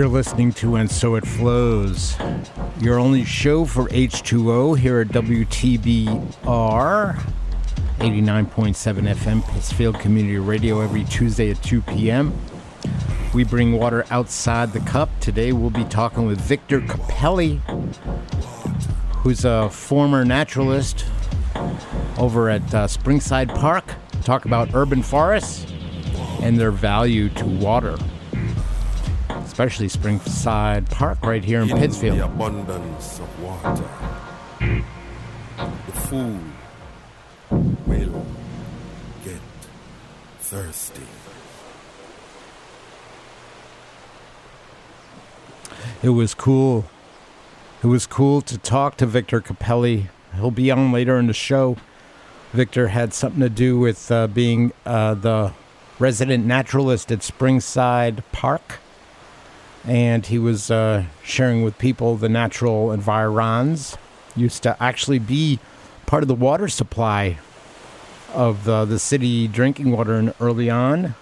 You're listening to And So It Flows, your only show for H2O here at WTBR 89.7 FM Pittsfield Community Radio every Tuesday at 2 p.m. We bring water outside the cup. Today we'll be talking with Victor Capelli, who's a former naturalist over at uh, Springside Park. Talk about urban forests and their value to water especially Springside Park right here in In Pittsfield. the abundance of water, the fool will get thirsty. It was cool. It was cool to talk to Victor Capelli. He'll be on later in the show. Victor had something to do with uh, being uh, the resident naturalist at Springside Park. And he was uh, sharing with people the natural environs. Used to actually be part of the water supply of the, city drinking water and early on.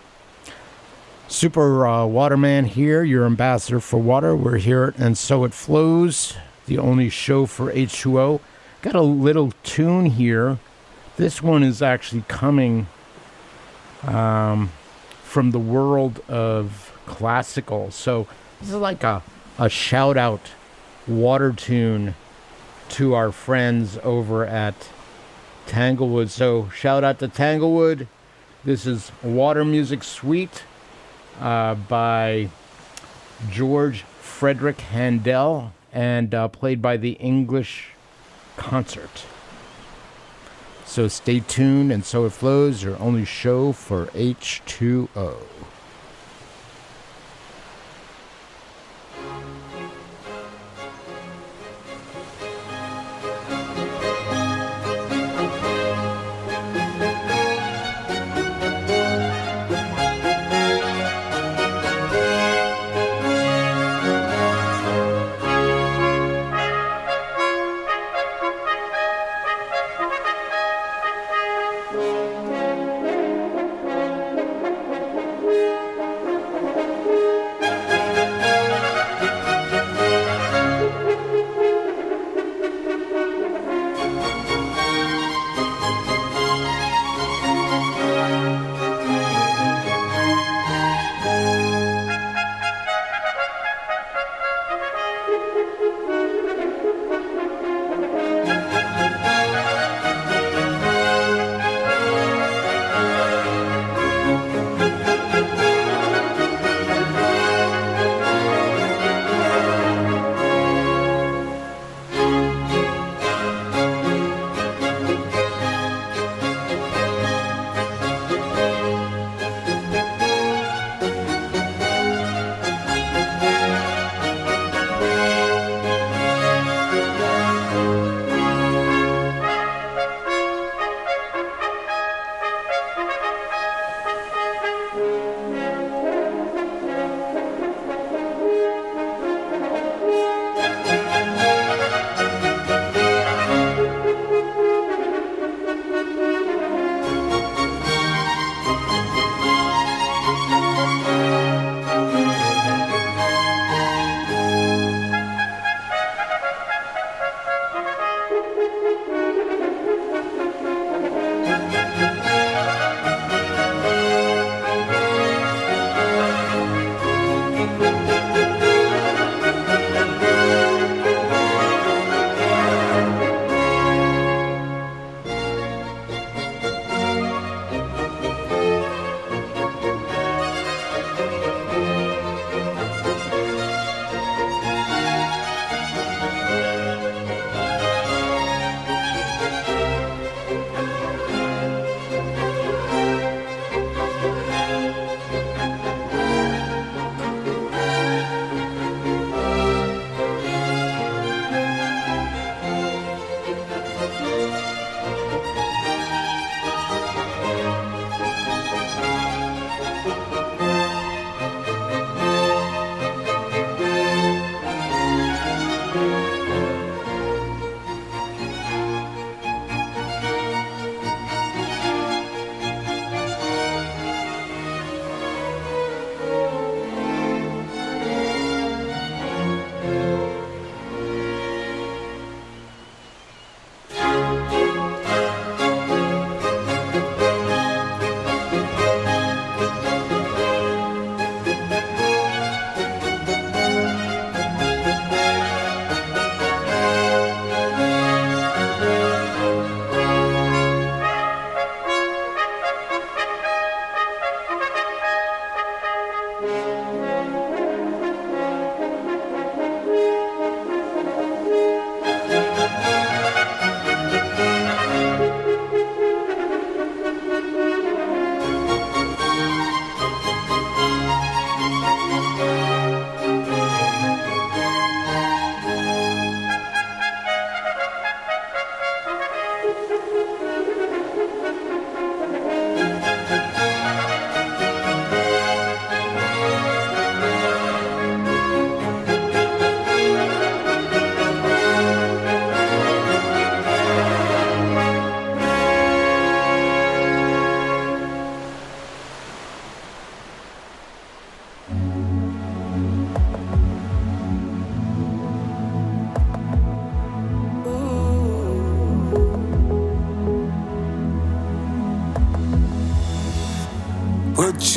Super uh, Waterman here, your ambassador for water. We're here And So It Flows, the only show for H2O. Got a little tune here. This one is actually coming um, from the world of classical. So this is like a, a shout out water tune to our friends over at Tanglewood. So shout out to Tanglewood. This is Water Music Suite uh, by George Frederick Handel and uh, played by the English Concert. So stay tuned, and so it flows. Your only show for H2O.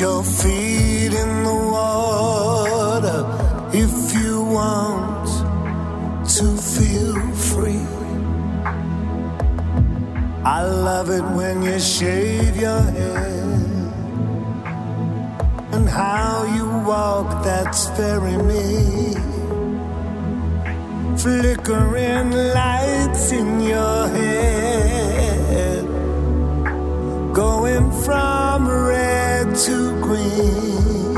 Your feet in the water if you want to feel free. I love it when you shave your head and how you walk, that's very me. Flickering lights in your head, going from red to green.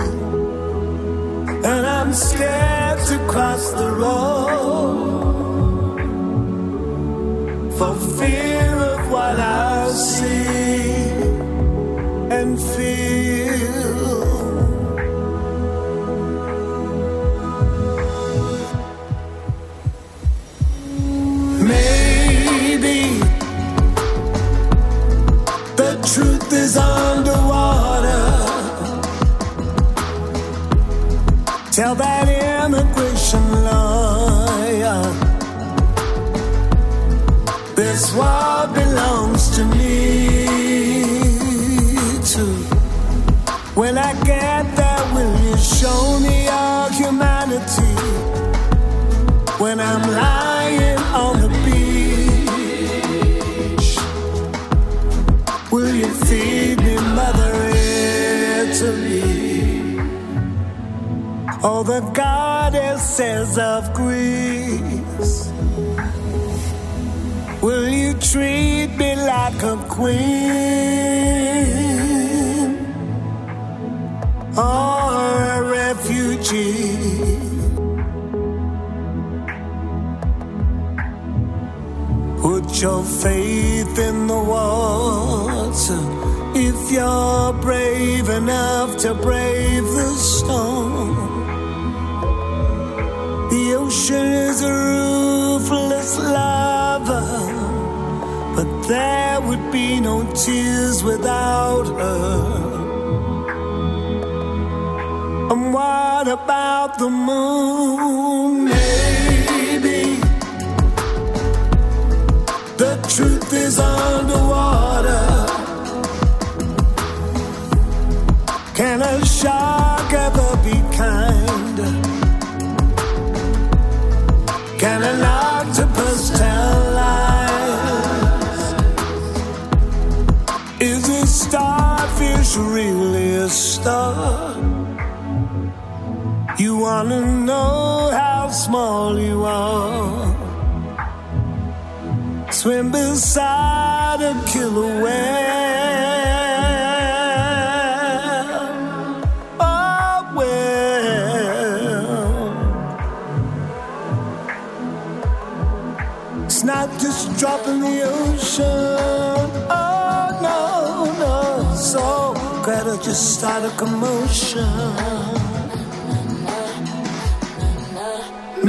And I'm scared to cross the road for fear of what I'll see and feel. Tell that immigration lawyer this war the goddesses of Greece. Will you treat me like a queen or a refugee? Put your faith in the water if you're brave enough to brave the storm. A ruthless lover, but there would be no tears without her. And what about the moon? Maybe the truth is underwater. Can a shark ever be kind? Can an octopus tell lies? Is a starfish really a star? You wanna know how small you are? Swim beside a killer whale. Drop in the ocean. Oh, no, no. So, Greta just start a commotion.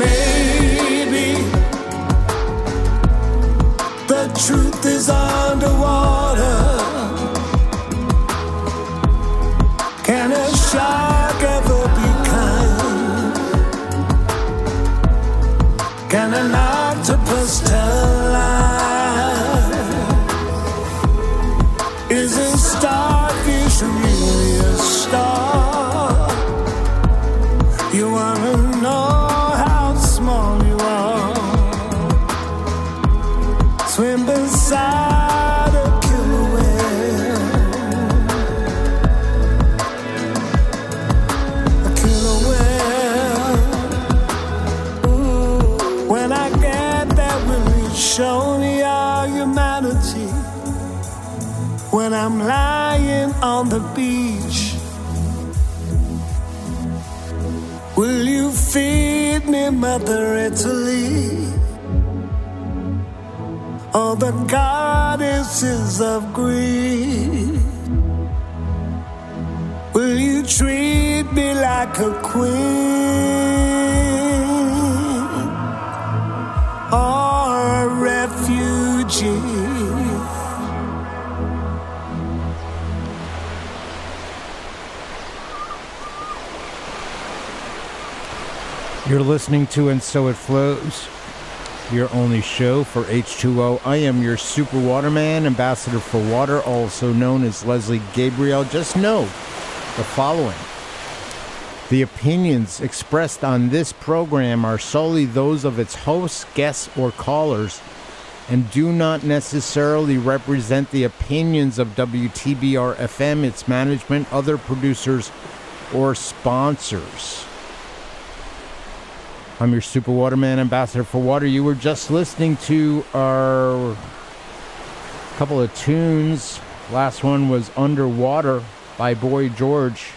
Maybe the truth is underwater. Can a shark ever be kind? Can an octopus tell lies? Mother Italy? Oh, the goddesses of greed. Will you treat me like a queen You're listening to And So It Flows, your only show for H2O. I am your super waterman, ambassador for water, also known as Leslie Gabriel. Just know the following. The opinions expressed on this program are solely those of its hosts, guests, or callers and do not necessarily represent the opinions of WTBR FM, its management, other producers, or sponsors. I'm your Super Waterman ambassador for water. You were just listening to our couple of tunes. Last one was Underwater by Boy George.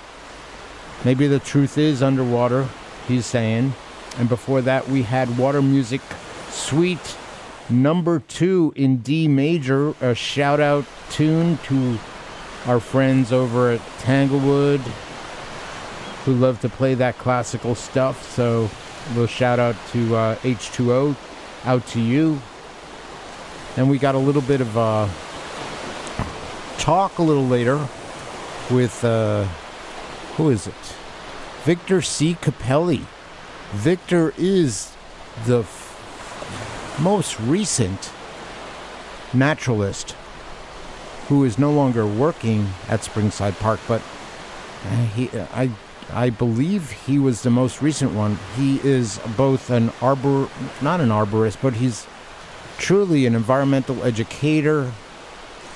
Maybe the truth is underwater, he's saying. And before that, we had Water Music Suite number two in D major. A shout out tune to our friends over at Tanglewood who love to play that classical stuff. So, little shout out to uh, H2O, out to you. And we got a little bit of uh, talk a little later with, uh, who is it? Victor C. Capelli. Victor is the f- most recent naturalist who is no longer working at Springside Park, but uh, he, I I believe he was the most recent one. He is both an arbor, not an arborist, but he's truly an environmental educator.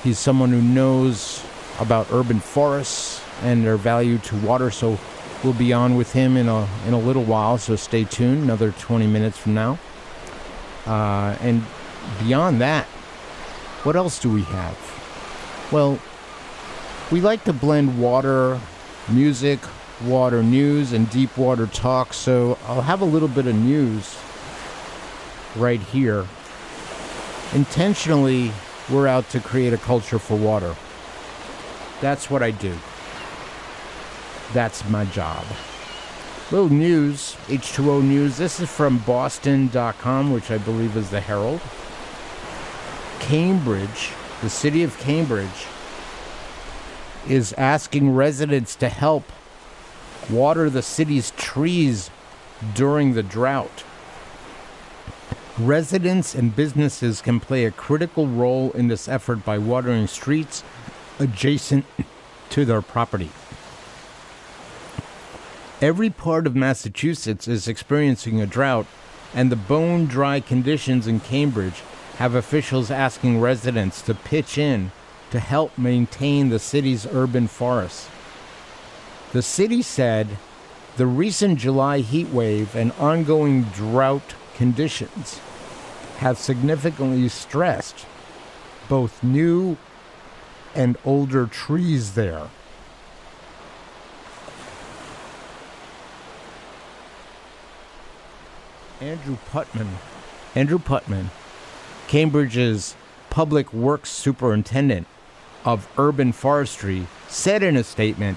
He's someone who knows about urban forests and their value to water. So we'll be on with him in a in a little while. So stay tuned. Another 20 minutes from now. Uh, and beyond that, what else do we have? Well, we like to blend water, music, water news and deep water talk, so I'll have a little bit of news right here. Intentionally, we're out to create a culture for water. That's what I do. That's my job. Little news, H2O news. This is from boston.com, which I believe is the Herald. Cambridge, the city of Cambridge, is asking residents to help water the city's trees during the drought. Residents and businesses can play a critical role in this effort by watering streets adjacent to their property. Every part of Massachusetts is experiencing a drought, and the bone dry conditions in Cambridge have officials asking residents to pitch in to help maintain the city's urban forests. The city said the recent July heat wave and ongoing drought conditions have significantly stressed both new and older trees there. Andrew Putnam, Andrew Putnam, Cambridge's public works superintendent of urban forestry, said in a statement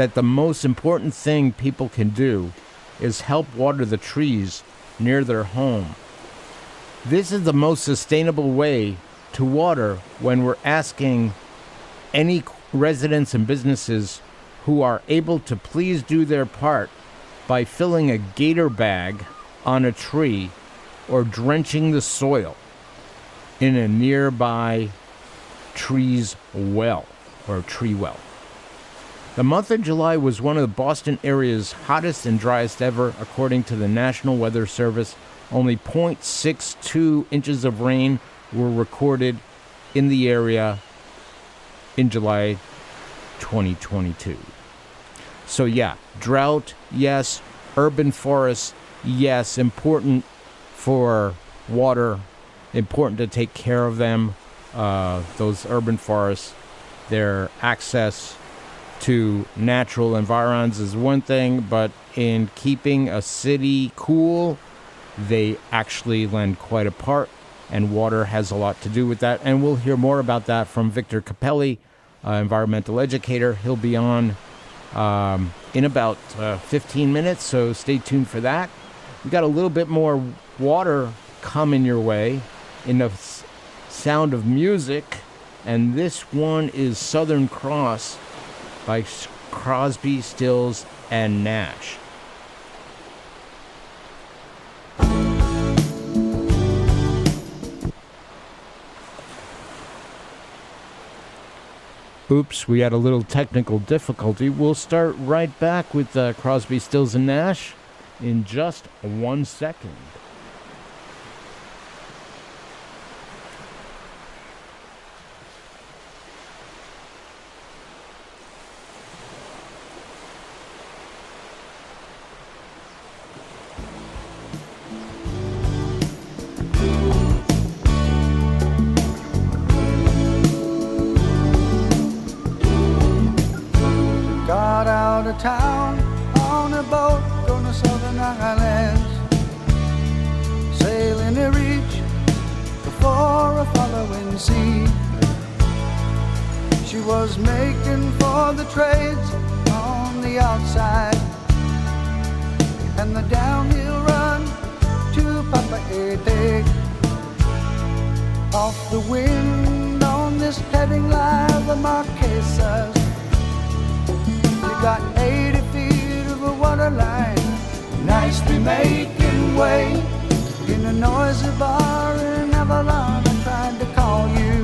that the most important thing people can do is help water the trees near their home. This is the most sustainable way to water when we're asking any residents and businesses who are able to please do their part by filling a gator bag on a tree or drenching the soil in a nearby tree's well or tree well. The month of July was one of the Boston area's hottest and driest ever, according to the National Weather Service. Only 0.62 inches of rain were recorded in the area in July 2022. So, yeah, drought, yes, urban forests, yes, important for water, important to take care of them. Uh, those urban forests, their access to natural environs is one thing, but in keeping a city cool, they actually lend quite a part and water has a lot to do with that. And we'll hear more about that from Victor Capelli, uh, environmental educator. He'll be on um, in about uh, 15 minutes, so stay tuned for that. We got a little bit more water coming your way in the sound of music, and this one is Southern Cross by Crosby, Stills, and Nash. Oops, we had a little technical difficulty. We'll start right back with uh, Crosby, Stills, and Nash in just one second. Noisy bar in Avalon, I tried to call you.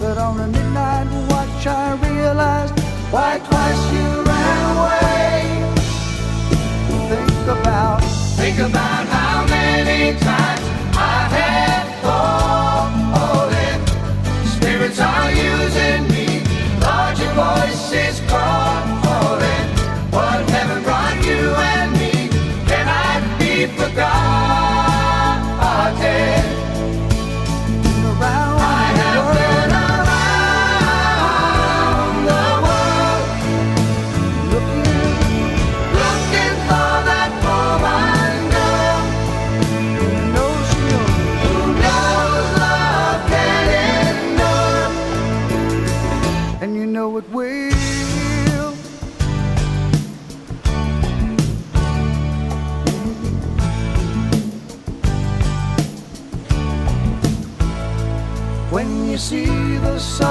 But on a midnight watch, I realized why twice you ran away. Think about, think about how many times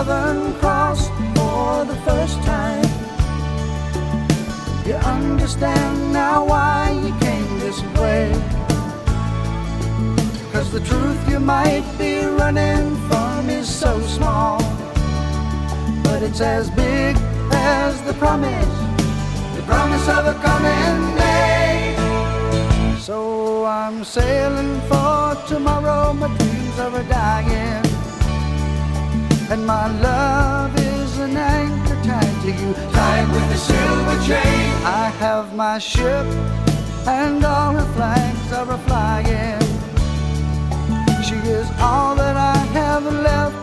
Southern Cross for the first time, you understand now why you came this way. Cause the truth you might be running from is so small, but it's as big as the promise, the promise of a coming day. So I'm sailing for tomorrow, my dreams are dying. And my love is an anchor tied to you, tied with a silver chain. I have my ship, and all her flags are flying. She is all that I have left,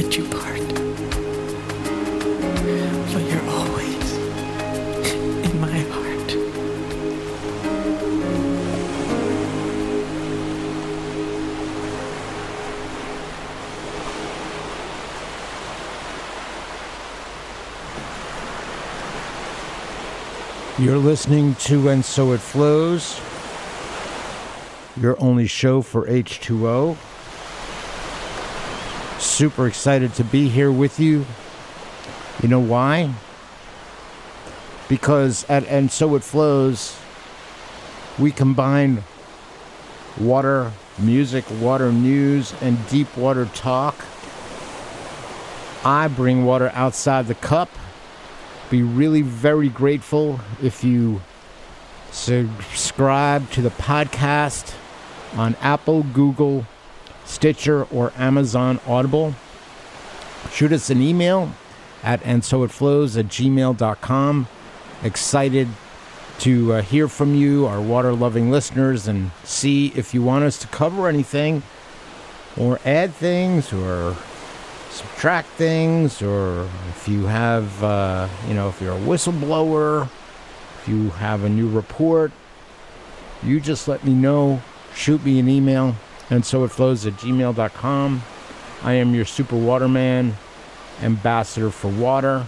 let you part, for you're always in my heart. You're listening to And So It Flows, your only show for H2O. Super excited to be here with you. You know why? Because at And So It Flows, we combine water music, water news, and deep water talk. I bring water outside the cup be really very grateful if you subscribe to the podcast on Apple, Google, Stitcher, or Amazon Audible. Shoot us an email at and so it flows at gmail.com. Excited to uh, hear from you, our water loving listeners, and see if you want us to cover anything or add things or subtract things, or if you have, uh, you know, if you're a whistleblower, if you have a new report, you just let me know. Shoot me an email, and so it flows at gmail.com. I am your super waterman, ambassador for water.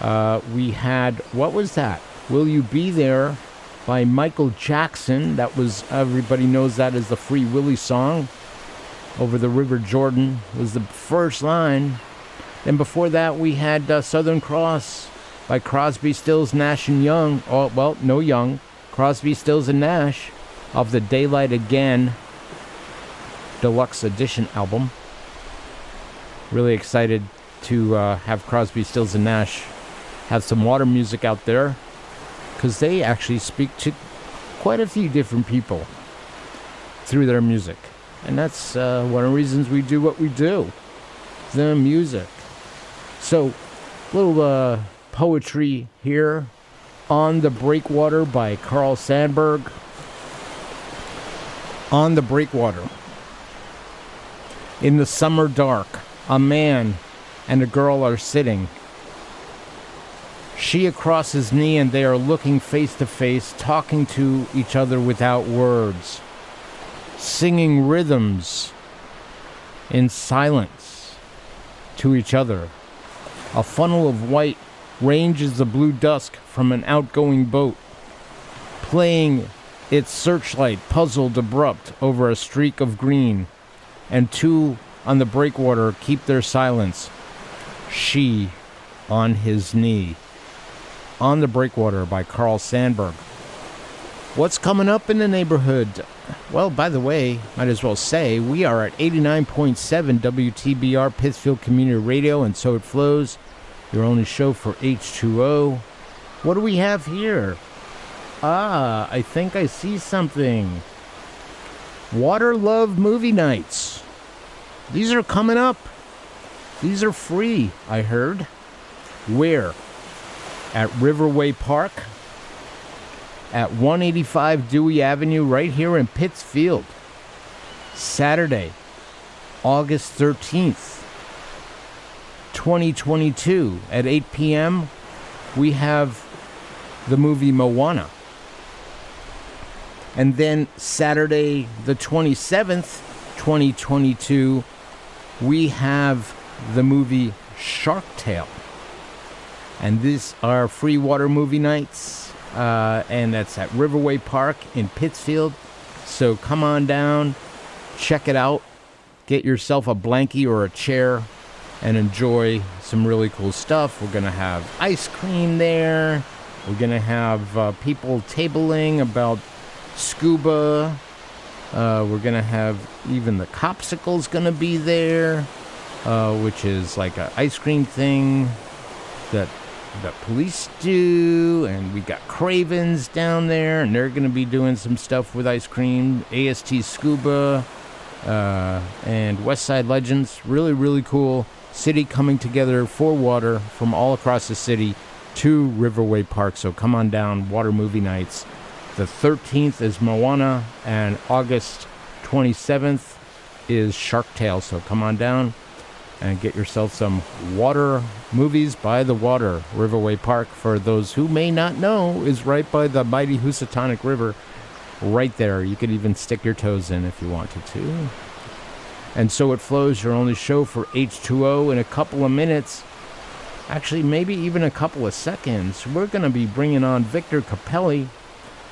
Uh, we had, what was that? Will You Be There by Michael Jackson. That was, everybody knows that as the Free Willy song over the River Jordan was the first line. Then before that, we had uh, Southern Cross by Crosby, Stills, Nash, and Young. Oh, well, no Young. Crosby, Stills, and Nash of the Daylight Again Deluxe Edition album. Really excited to uh, have Crosby, Stills, and Nash have some water music out there because they actually speak to quite a few different people through their music. And that's uh, one of the reasons we do what we do the music. So, little uh, poetry here on the Breakwater by Carl Sandburg. On the Breakwater. In the summer dark, a man and a girl are sitting. She across his knee, and they are looking face to face, talking to each other without words singing rhythms in silence to each other. A funnel of white ranges the blue dusk from an outgoing boat, playing its searchlight puzzled abrupt over a streak of green, and two on the breakwater keep their silence. She on his knee. On the Breakwater by Carl Sandburg. What's coming up in the neighborhood? Well, by the way, might as well say we are at 89.7 WTBR Pittsfield Community Radio, and so it flows. Your only show for H2O. What do we have here? Ah, I think I see something. Water Love Movie Nights. These are coming up. These are free, I heard. Where? At Riverway Park, at 185 Dewey Avenue, right here in Pittsfield. Saturday, August 13th, 2022, at 8 p.m., we have the movie Moana. And then Saturday, the 27th, 2022, we have the movie Shark Tale. And these are free water movie nights uh, and that's at Riverway Park in Pittsfield. So come on down, check it out, get yourself a blankie or a chair, and enjoy some really cool stuff. We're going to have ice cream there. We're going to have uh, people tabling about scuba. Uh, we're to have even the Copsicles to be there, uh, which is like an ice cream thing that the police do, and we got Cravens down there, and they're to be doing some stuff with ice cream. AST Scuba uh, and West Side Legends, really, really cool. City coming together for water from all across the city to Riverway Park. So come on down, water movie nights. The 13th is Moana, and August 27th is Shark Tale. So come on down and get yourself some water movies by the water. Riverway Park, for those who may not know, is right by the mighty Housatonic River. Right there. You could even stick your toes in if you wanted to. And so it flows, your only show for H2O in a couple of minutes. Actually, maybe even a couple of seconds. We're going to be bringing on Victor Capelli.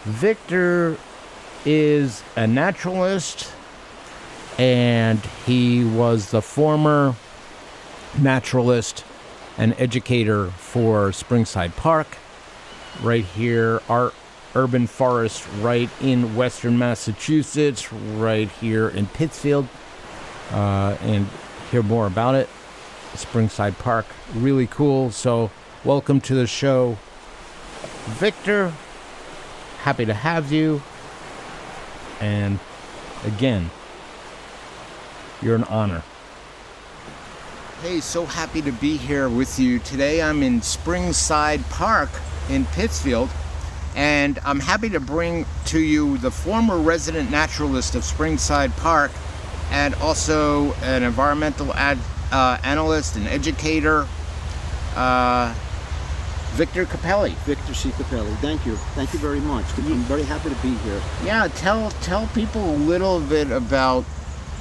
Victor is a naturalist and he was the former naturalist and educator for Springside Park, right here, our urban forest, right in western Massachusetts, right here in Pittsfield. Uh, and hear more about it. Springside Park, really cool. So, welcome to the show, Victor. Happy to have you. And again, you're an honor. Hey, so happy to be here with you. Today I'm in Springside Park in Pittsfield, and I'm happy to bring to you the former resident naturalist of Springside Park and also an environmental ad, uh, analyst and educator, uh, Victor Capelli. Victor C. Capelli. Thank you. Thank you very much. I'm very happy to be here. Yeah, tell tell people a little bit about,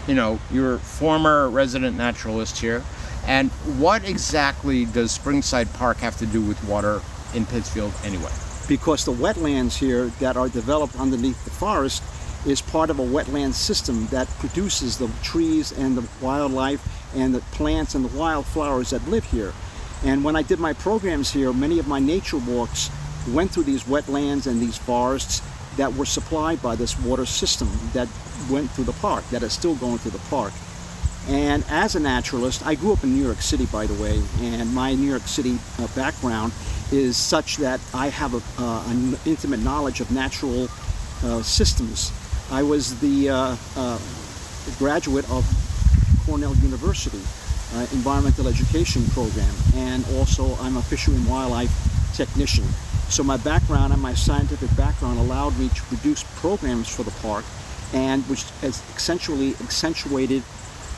you know, your former resident naturalist here, and what exactly does Springside Park have to do with water in Pittsfield anyway? Because the wetlands here that are developed underneath the forest is part of a wetland system that produces the trees and the wildlife and the plants and the wildflowers that live here. And when I did my programs here, many of my nature walks went through these wetlands and these forests that were supplied by this water system that went through the park, that is still going through the park. And as a naturalist, I grew up in New York City, by the way, and my New York City uh, background is such that I have a, uh, an intimate knowledge of natural uh, systems. I was the uh, uh, graduate of Cornell University uh, environmental education program, and also I'm a fishery and wildlife technician. So my background and my scientific background allowed me to produce programs for the park, and which has essentially accentuated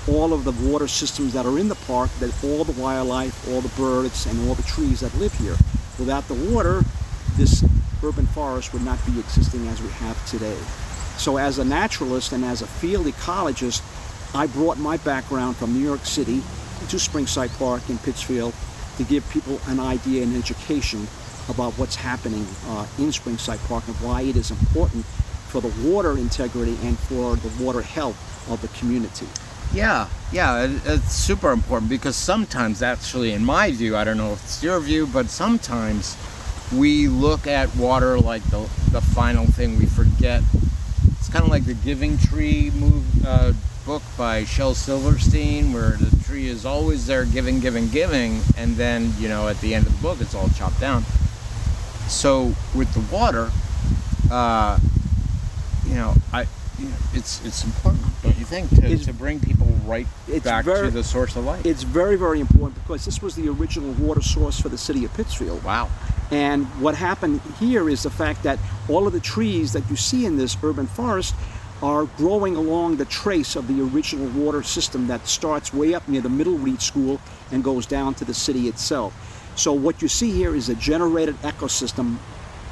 all of the water systems that are in the park, that all the wildlife, all the birds, and all the trees that live here. Without the water, this urban forest would not be existing as we have today. So as a naturalist and as a field ecologist, I brought my background from New York City to Springside Park in Pittsfield to give people an idea and education about what's happening uh, in Springside Park and why it is important for the water integrity and for the water health of the community. Yeah, yeah, it, it's super important because sometimes, actually, in my view, I don't know if it's your view, but sometimes we look at water like the, the final thing. We forget. It's kind of like the Giving Tree move, uh, book by Shel Silverstein, where the tree is always there giving, giving, giving, and then, you know, at the end of the book, it's all chopped down. So with the water, uh, you know, I, you know, it's it's important, don't you think, to, to bring people right back very- to the source of life? It's very, very important because this was the original water source for the city of Pittsfield. wow. And what happened here is the fact that all of the trees that you see in this urban forest are growing along the trace of the original water system that starts way up near the Middle Reed School and goes down to the city itself. So what you see here is a generated ecosystem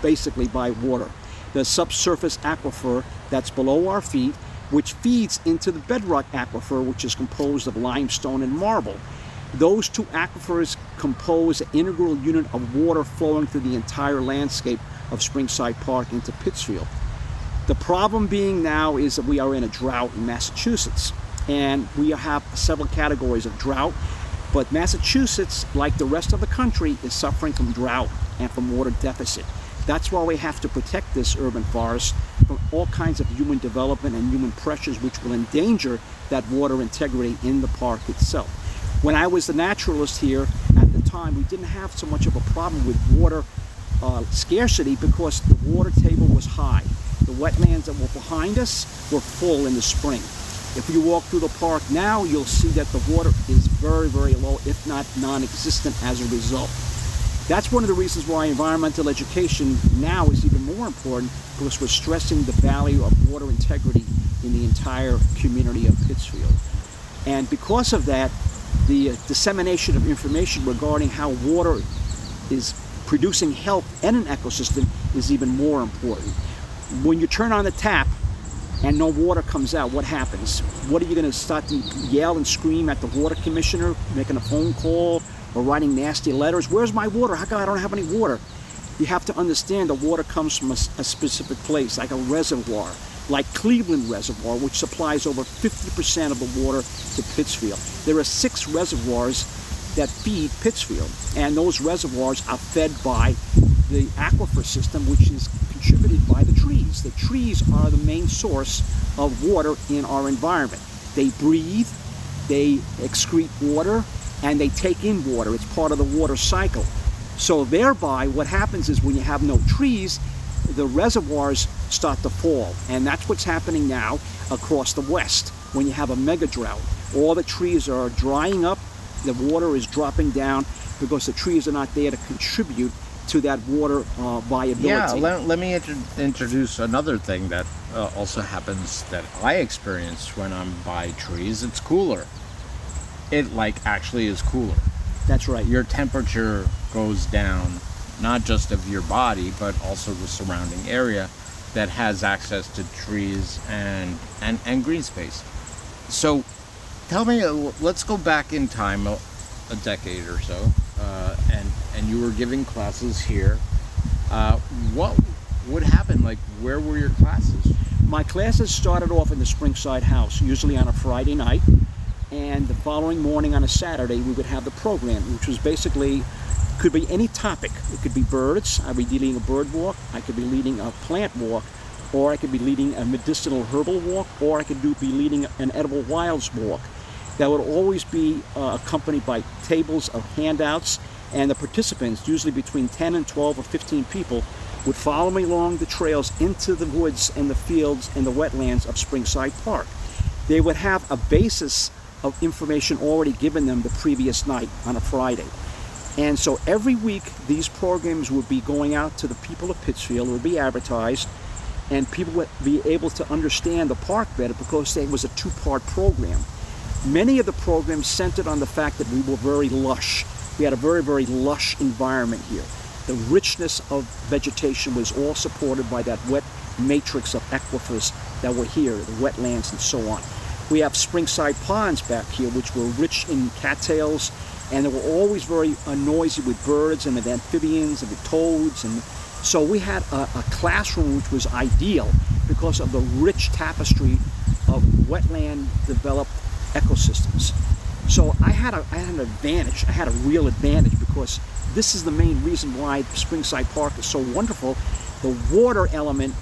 basically by water. The subsurface aquifer that's below our feet, which feeds into the bedrock aquifer, which is composed of limestone and marble. Those two aquifers compose an integral unit of water flowing through the entire landscape of Springside Park into Pittsfield. The problem being now is that we are in a drought in Massachusetts, and we have several categories of drought. But Massachusetts, like the rest of the country, is suffering from drought and from water deficit. That's why we have to protect this urban forest from all kinds of human development and human pressures which will endanger that water integrity in the park itself. When I was the naturalist here at the time, we didn't have so much of a problem with water uh, scarcity because the water table was high. The wetlands that were behind us were full in the spring. If you walk through the park now, you'll see that the water is very, very low, if not non-existent as a result. That's one of the reasons why environmental education now is even more important because we're stressing the value of water integrity in the entire community of Pittsfield. And because of that, the uh, dissemination of information regarding how water is producing health in an ecosystem is even more important. When you turn on the tap and no water comes out, what happens? What are you going to start to yell and scream at the water commissioner, making a phone call, or writing nasty letters? Where's my water? How come I don't have any water? You have to understand the water comes from a, a specific place, like a reservoir, like Cleveland Reservoir, which supplies over 50% of the water to Pittsfield. There are six reservoirs that feed Pittsfield, and those reservoirs are fed by the aquifer system, which is contributed by the trees. The trees are the main source of water in our environment. They breathe, they excrete water, and they take in water. It's part of the water cycle. So thereby, what happens is when you have no trees, the reservoirs start to fall. And that's what's happening now across the west when you have a mega drought. All the trees are drying up, the water is dropping down because the trees are not there to contribute to that water uh, viability. Yeah, let, let me intro- introduce another thing that uh, also happens that I experience when I'm by trees. It's cooler. It like actually is cooler. That's right. Your temperature goes down, not just of your body, but also the surrounding area that has access to trees and and, and green space. So, tell me, uh, let's go back in time a, a decade or so, uh, and and you were giving classes here. Uh, what would happen? Like, where were your classes? My classes started off in the Springside House, usually on a Friday night, and the following morning on a Saturday we would have the program, which was basically could be any topic. It could be birds. I'd be leading a bird walk. I could be leading a plant walk, or I could be leading a medicinal herbal walk, or I could do, be leading an edible wilds walk. That would always be uh, accompanied by tables of handouts, and the participants, usually between 10 and 12 or 15 people, would follow me along the trails into the woods and the fields and the wetlands of Springside Park. They would have a basis of information already given them the previous night on a Friday. And so every week, these programs would be going out to the people of Pittsfield, would be advertised, and people would be able to understand the park better because it was a two part program. Many of the programs centered on the fact that we were very lush. We had a very, very lush environment here. The richness of vegetation was all supported by that wet matrix of aquifers that were here, the wetlands and so on. We have Springside Ponds back here, which were rich in cattails, and they were always very uh, noisy with birds and with amphibians and with toads. And so we had a, a classroom which was ideal because of the rich tapestry of wetland developed ecosystems. So I had, a, I had an advantage. I had a real advantage because this is the main reason why Springside Park is so wonderful. The water element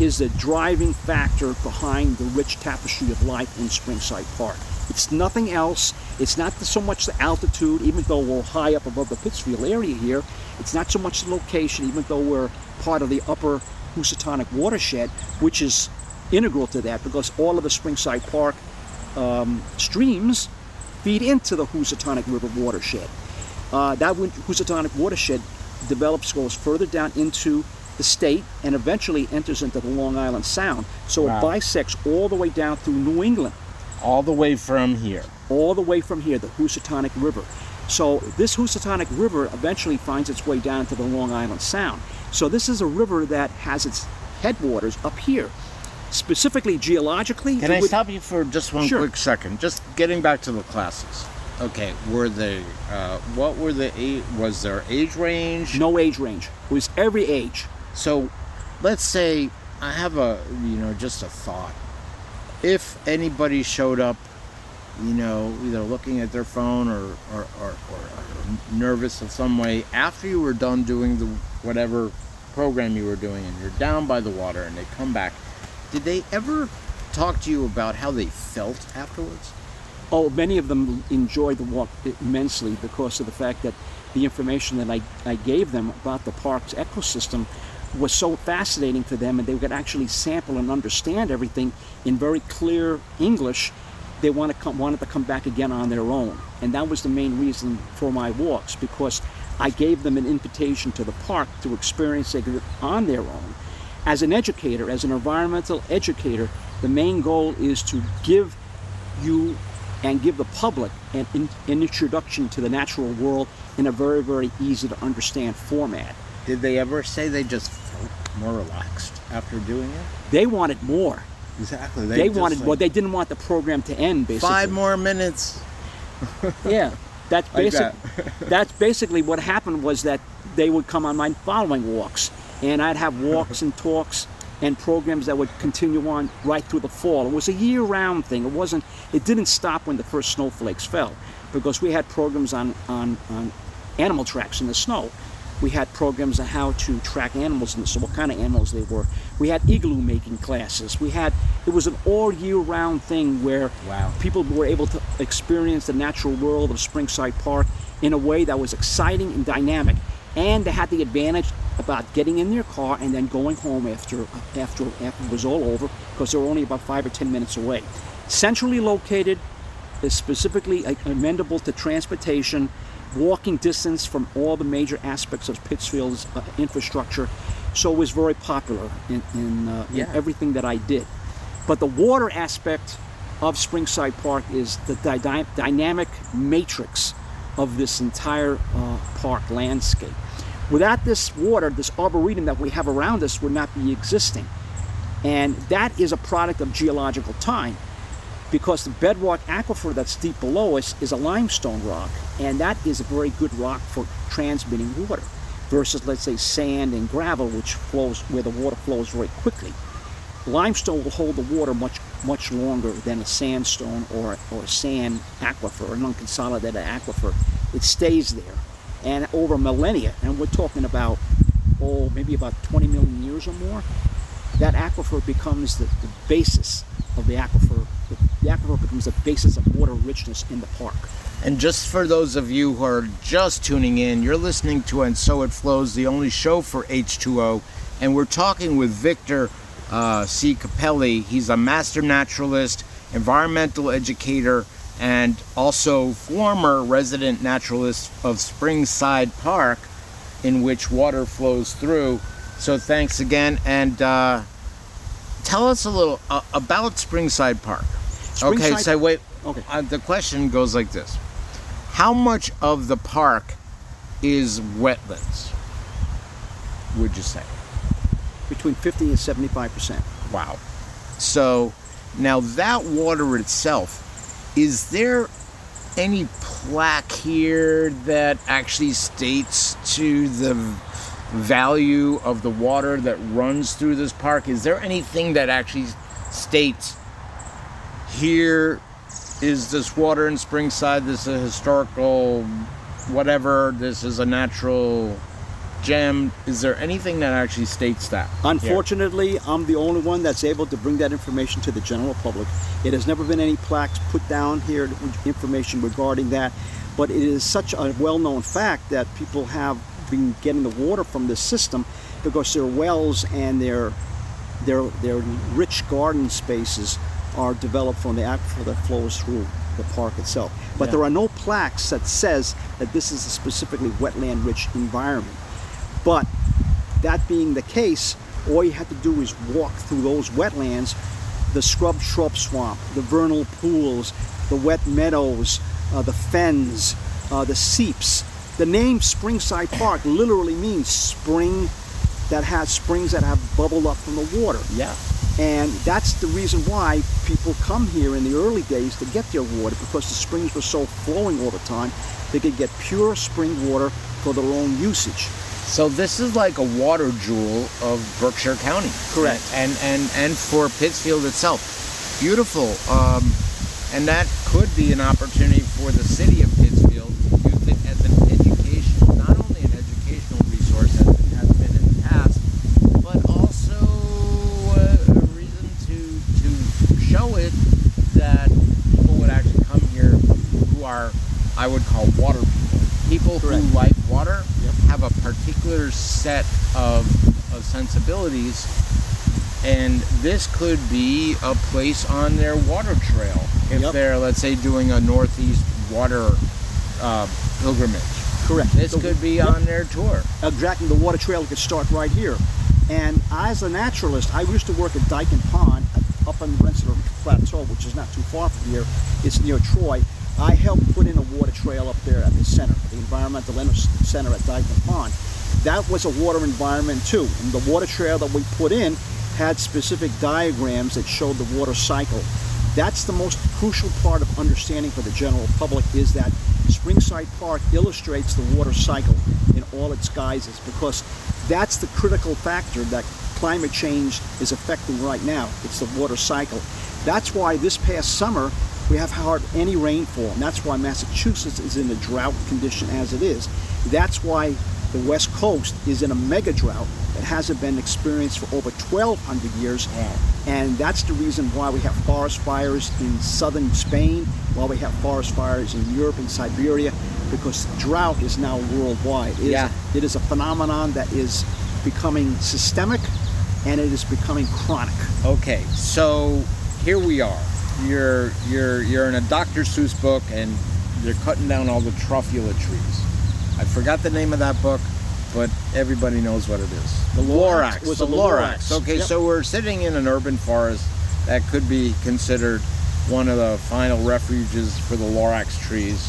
is the driving factor behind the rich tapestry of life in Springside Park. It's nothing else. It's not so much the altitude, even though we're high up above the Pittsfield area here. It's not so much the location, even though we're part of the upper Housatonic watershed, which is integral to that because all of the Springside Park um, streams feed into the Housatonic River watershed. Uh, that Housatonic watershed develops, goes further down into the state, and eventually enters into the Long Island Sound. So Wow. it bisects all the way down through New England All the way from here. all the way from here, the Housatonic River. So this Housatonic River eventually finds its way down to the Long Island Sound. So this is a river that has its headwaters up here. Specifically geologically, Can I would- stop you for just one Sure. quick second? Just getting back to the classes. Okay, were they? Uh, what were the age? Was there age range? no age range. It was every age. So, let's say I have a you know just a thought. If anybody showed up you know, either looking at their phone or, or, or, or nervous in some way after you were done doing the whatever program you were doing and you're down by the water and they come back, did they ever talk to you about how they felt afterwards? Oh, many of them enjoyed the walk immensely because of the fact that the information that I, I gave them about the park's ecosystem was so fascinating to them and they could actually sample and understand everything in very clear English. They want to come, wanted to come back again on their own. And that was the main reason for my walks because I gave them an invitation to the park to experience it on their own. As an educator, as an environmental educator, the main goal is to give you and give the public an, an introduction to the natural world in a very, very easy to understand format. Did they ever say they just felt more relaxed after doing it? They wanted more. Exactly. They, just wanted like, well, they didn't want the program to end. Basically, five more minutes. Yeah, that's basic. that. that's basically what happened was that they would come on my following walks, and I'd have walks and talks and programs that would continue on right through the fall. It was a year-round thing. It wasn't. It didn't stop when the first snowflakes fell, because we had programs on on, on animal tracks in the snow. We had programs on how to track animals in the snow, what kind of animals they were. We had igloo making classes. We had it was an all year round thing where Wow. people were able to experience the natural world of Springside Park in a way that was exciting and dynamic. And they had the advantage about getting in their car and then going home after after after it was all over because they were only about five or ten minutes away. Centrally located, is specifically amenable to transportation, walking distance from all the major aspects of Pittsfield's uh, infrastructure. So it was very popular in, in, uh, in everything that I did. But the water aspect of Springside Park is the dy- dynamic matrix of this entire uh, park landscape. Without this water, this arboretum that we have around us would not be existing. And that is a product of geological time because the bedrock aquifer that's deep below us is a limestone rock, and that is a very good rock for transmitting water versus, let's say, sand and gravel, which flows where the water flows very quickly. Limestone will hold the water much much longer than a sandstone or or a sand aquifer, an unconsolidated aquifer. It stays there, and over millennia, and we're talking about oh maybe about 20 million years or more, that aquifer becomes the, the basis of the aquifer. The, the aquifer becomes the basis of water richness in the park. And just for those of you who are just tuning in, you're listening to And So It Flows, the only show for H2O. And we're talking with Victor uh, C. Capelli. He's a master naturalist, environmental educator, and also former resident naturalist of Springside Park, in which water flows through. So thanks again. And uh, tell us a little uh, about Springside Park. okay, so wait. Okay. Uh, the question goes like this How much of the park is wetlands? Would you say? Between 50 and 75 percent. Wow. So now that water itself, is there any plaque here that actually states to the value of the water that runs through this park? Is there anything that actually states here is this water in Springside, this is a historical whatever, this is a natural gem? Is there anything that actually states that? Unfortunately, I'm the only one that's able to bring that information to the general public. It has never been any plaques put down here, with information regarding that, but it is such a well-known fact that people have been getting the water from this system because their wells and their their their rich garden spaces are developed from the aquifer that flows through the park itself. But Yeah. there are no plaques that says that this is a specifically wetland-rich environment. But that being the case, all you have to do is walk through those wetlands, the scrub shrub swamp, the vernal pools, the wet meadows, uh, the fens, uh, the seeps. The name Springside Park literally means spring that has springs that have bubbled up from the water. Yeah. And that's the reason why people come here in the early days to get their water because the springs were so flowing all the time. They could get pure spring water for their own usage. So this is like a water jewel of Berkshire County. Correct. And and and for Pittsfield itself. Beautiful. Um, And that could be an opportunity for the city of Pittsfield to use it as an education, not only an educational resource as it has been in the past, but also uh, a reason to to show it that people would actually come here who are, I would call water people. People Correct. who like water Yep. have a particular set of, of sensibilities and this could be a place on their water trail if Yep. they're let's say doing a northeast water uh, pilgrimage Correct. this The- could be Yep. on their tour exactly the water trail could start right here. And as a naturalist, I used to work at Dyken Pond up on the Rensselaer Plateau, which is not too far from here. It's near Troy. I helped put in a water trail up there at the center, the environmental center at Dyken Pond. That was a water environment too. And the water trail that we put in had specific diagrams that showed the water cycle. That's the most crucial part of understanding for the general public is that Springside Park illustrates the water cycle in all its guises because that's the critical factor that climate change is affecting right now. It's the water cycle. That's why this past summer we have hard any rainfall, and that's why Massachusetts is in a drought condition as it is. That's why the West Coast is in a mega drought that hasn't been experienced for over 1,200 years. And that's the reason why we have forest fires in southern Spain, why we have forest fires in Europe and Siberia, because drought is now worldwide. It is- Yeah. it is a phenomenon that is becoming systemic and it is becoming chronic. okay so here we are you're you're you're in a dr seuss book and they're cutting down all the truffula trees. I forgot the name of that book but everybody knows what it is. The Lorax was the the lorax. Lorax. okay Yep. so we're sitting in an urban forest that could be considered one of the final refuges for the lorax trees.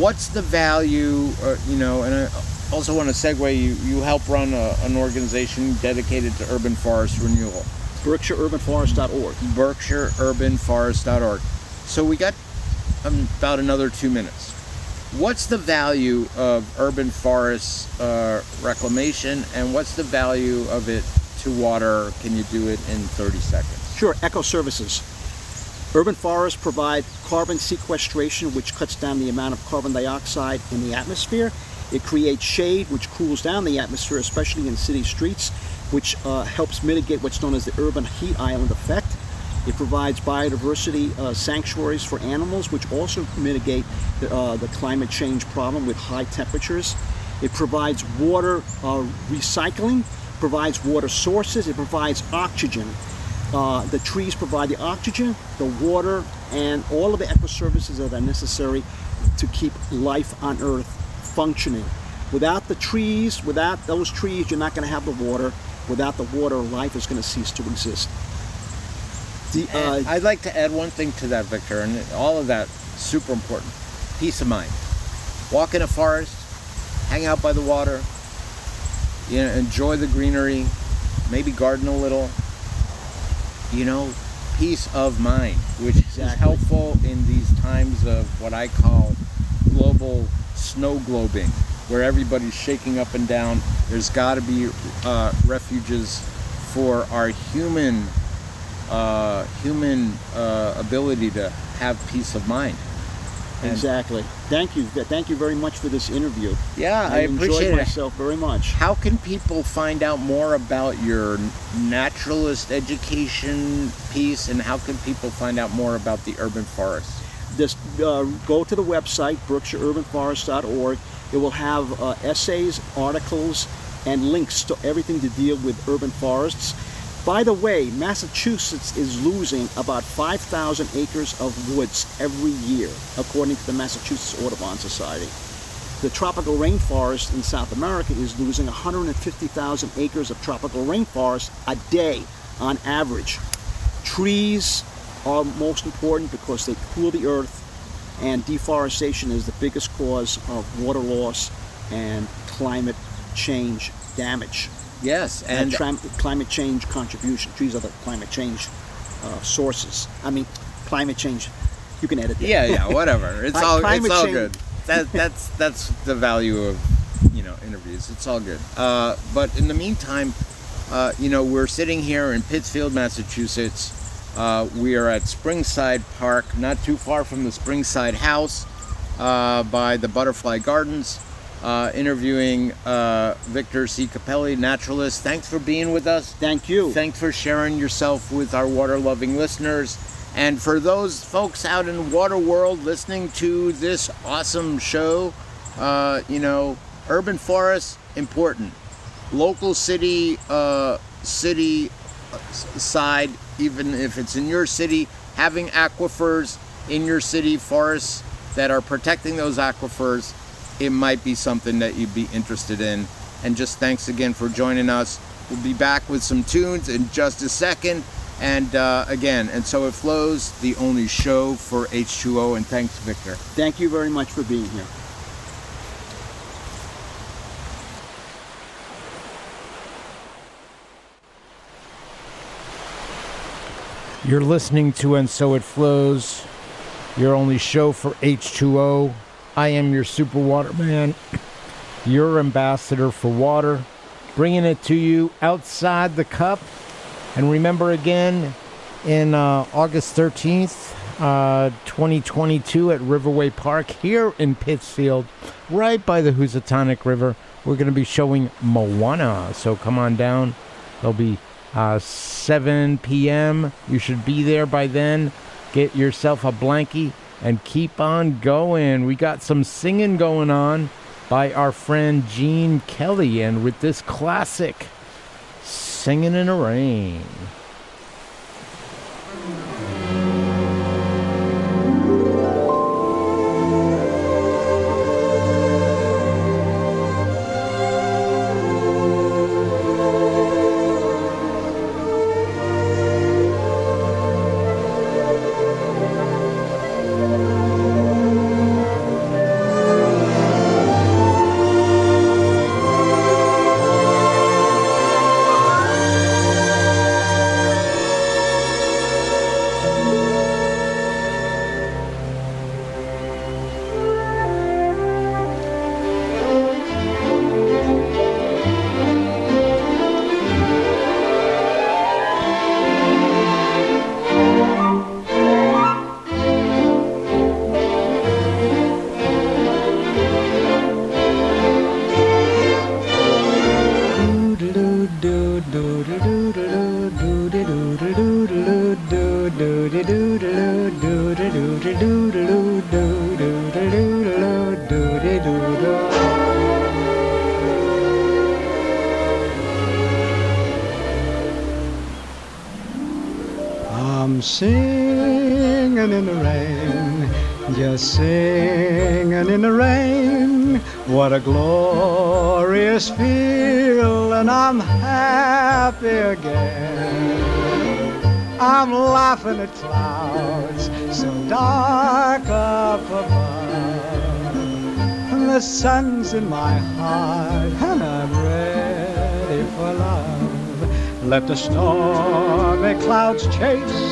What's the value uh, you know and i also want to segue you you help run a, an organization dedicated to urban forest renewal BerkshireUrbanForest.org. berkshireurbanforest.org. So we got um, about another two minutes. What's the value of urban forest uh, reclamation, and what's the value of it to water? Can you do it in 30 seconds? Sure, eco services. Urban forests provide carbon sequestration, which cuts down the amount of carbon dioxide in the atmosphere. It creates shade, which cools down the atmosphere, especially in city streets, which uh, helps mitigate what's known as the urban heat island effect. It provides biodiversity uh, sanctuaries for animals, which also mitigate the, uh, the climate change problem with high temperatures. It provides water uh, recycling, provides water sources, it provides oxygen. Uh, the trees provide the oxygen, the water, and all of the eco services that are necessary to keep life on Earth functioning. Without the trees, without those trees, you're not going to have the water. Without the water, life is going to cease to exist. The, uh, I'd like to add one thing to that, Victor, and all of that super important. Peace of mind. Walk in a forest, hang out by the water, you know, enjoy the greenery, maybe garden a little. You know, peace of mind, which is helpful in these times of what I call global snow globing, where everybody's shaking up and down. There's got to be uh, refuges for our human uh, human uh, ability to have peace of mind. And- exactly. Thank you. Thank you very much for this interview. Yeah, I, enjoyed appreciate myself very much. How can people find out more about your naturalist education piece, and how can people find out more about the urban forest? Just uh, go to the website, BerkshireUrbanForest.org. It will have uh, essays, articles, and links to everything to deal with urban forests. By the way, Massachusetts is losing about 5,000 acres of woods every year, according to the Massachusetts Audubon Society. The tropical rainforest in South America is losing 150,000 acres of tropical rainforest a day on average. Trees are most important because they cool the earth, and deforestation is the biggest cause of water loss and climate change damage Yes, and, and climate change contribution. Trees are the climate change uh, sources. I mean, climate change. You can edit that. yeah, yeah, whatever. It's all it's all change- good. That that's that's the value of you know interviews. It's all good. Uh, but in the meantime, uh, you know, we're sitting here in Pittsfield, Massachusetts. Uh, we are at Springside Park, not too far from the Springside House uh, by the Butterfly Gardens, uh, interviewing uh, Victor C. Capelli, naturalist. Thanks for being with us. Thank you. Thanks for sharing yourself with our water loving listeners. And for those folks out in water world listening to this awesome show, uh, you know, urban forests, important. Local city, uh, city side, even if it's in your city, having aquifers in your city, forests that are protecting those aquifers, it might be something that you'd be interested in. And just thanks again for joining us. We'll be back with some tunes in just a second. And uh, again, and so it flows, the only show for H2O. And thanks, Victor. Thank you very much for being here. You're listening to And So It Flows, your only show for H2O. I am your super water man, your ambassador for water, bringing it to you outside the cup. And remember again, in uh, August 13th, uh, 2022 at Riverway Park here in Pittsfield, right by the Housatonic River, we're going to be showing Moana. So come on down. There'll be uh, 7 p.m. You should be there by then. Get yourself a blankie and keep on going. We got some singing going on by our friend Gene Kelly, and with this classic, Singing in the Rain. Singing in the rain, just singing in the rain. What a glorious feel, and I'm happy again. I'm laughing at clouds so dark up above. And the sun's in my heart, and I'm ready for love. Let the stormy clouds chase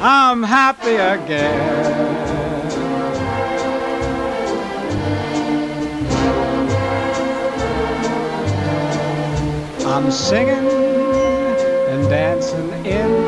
I'm happy again. I'm singing and dancing in